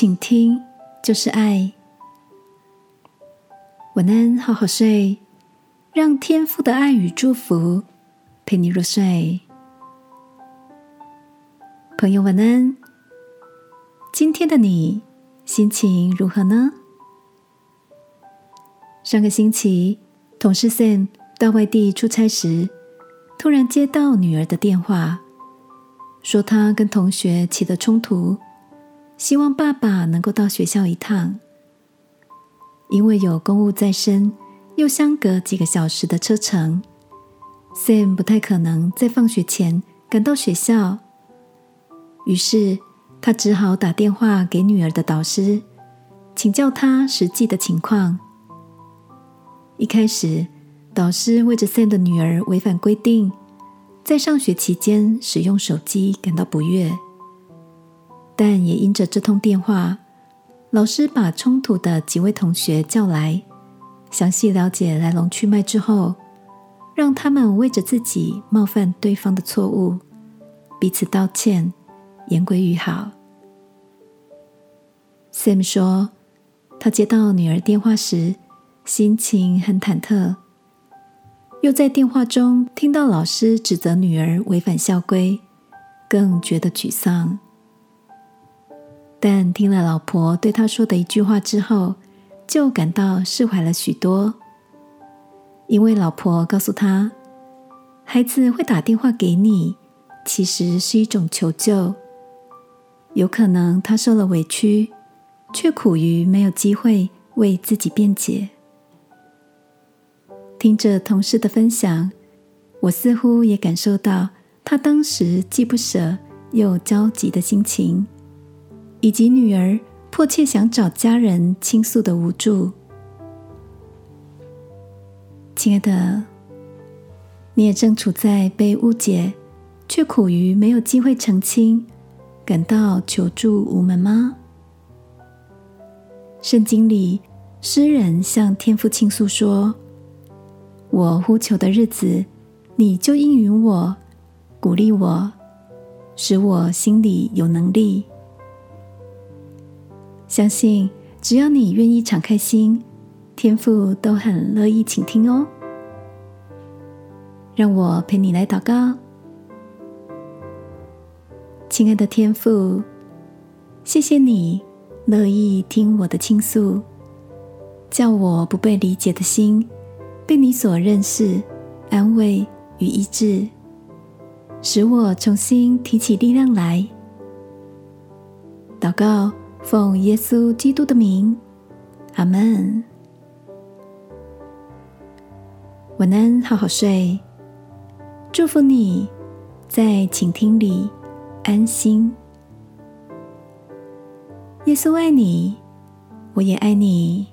请听，就是爱。晚安，好好睡，让天父的爱与祝福陪你入睡。朋友，晚安。今天的你心情如何呢？上个星期，同事 Sam 到外地出差时，突然接到女儿的电话，说他跟同学起了冲突。希望爸爸能够到学校一趟，因为有公务在身，又相隔几个小时的车程，Sam 不太可能在放学前赶到学校。于是他只好打电话给女儿的导师，请教他实际的情况。一开始，导师为着 Sam 的女儿违反规定，在上学期间使用手机感到不悦。但也因着这通电话，老师把冲突的几位同学叫来，详细了解来龙去脉之后，让他们为着自己冒犯对方的错误，彼此道歉，言归于好。Sam 说，他接到女儿电话时，心情很忐忑，又在电话中听到老师指责女儿违反校规，更觉得沮丧。但听了老婆对他说的一句话之后，就感到释怀了许多。因为老婆告诉他，孩子会打电话给你，其实是一种求救。有可能他受了委屈，却苦于没有机会为自己辩解。听着同事的分享，我似乎也感受到他当时既不舍又焦急的心情。以及女儿迫切想找家人倾诉的无助，亲爱的，你也正处在被误解却苦于没有机会澄清，感到求助无门吗？圣经里诗人向天父倾诉说：“我呼求的日子，你就应允我，鼓励我，使我心里有能力。”相信只要你愿意敞开心，天父都很乐意倾听哦。让我陪你来祷告，亲爱的天父，谢谢你乐意听我的倾诉，叫我不被理解的心被你所认识、安慰与医治，使我重新提起力量来。祷告。奉耶稣基督的名，阿门。晚安，好好睡。祝福你在倾听里安心。耶稣爱你，我也爱你。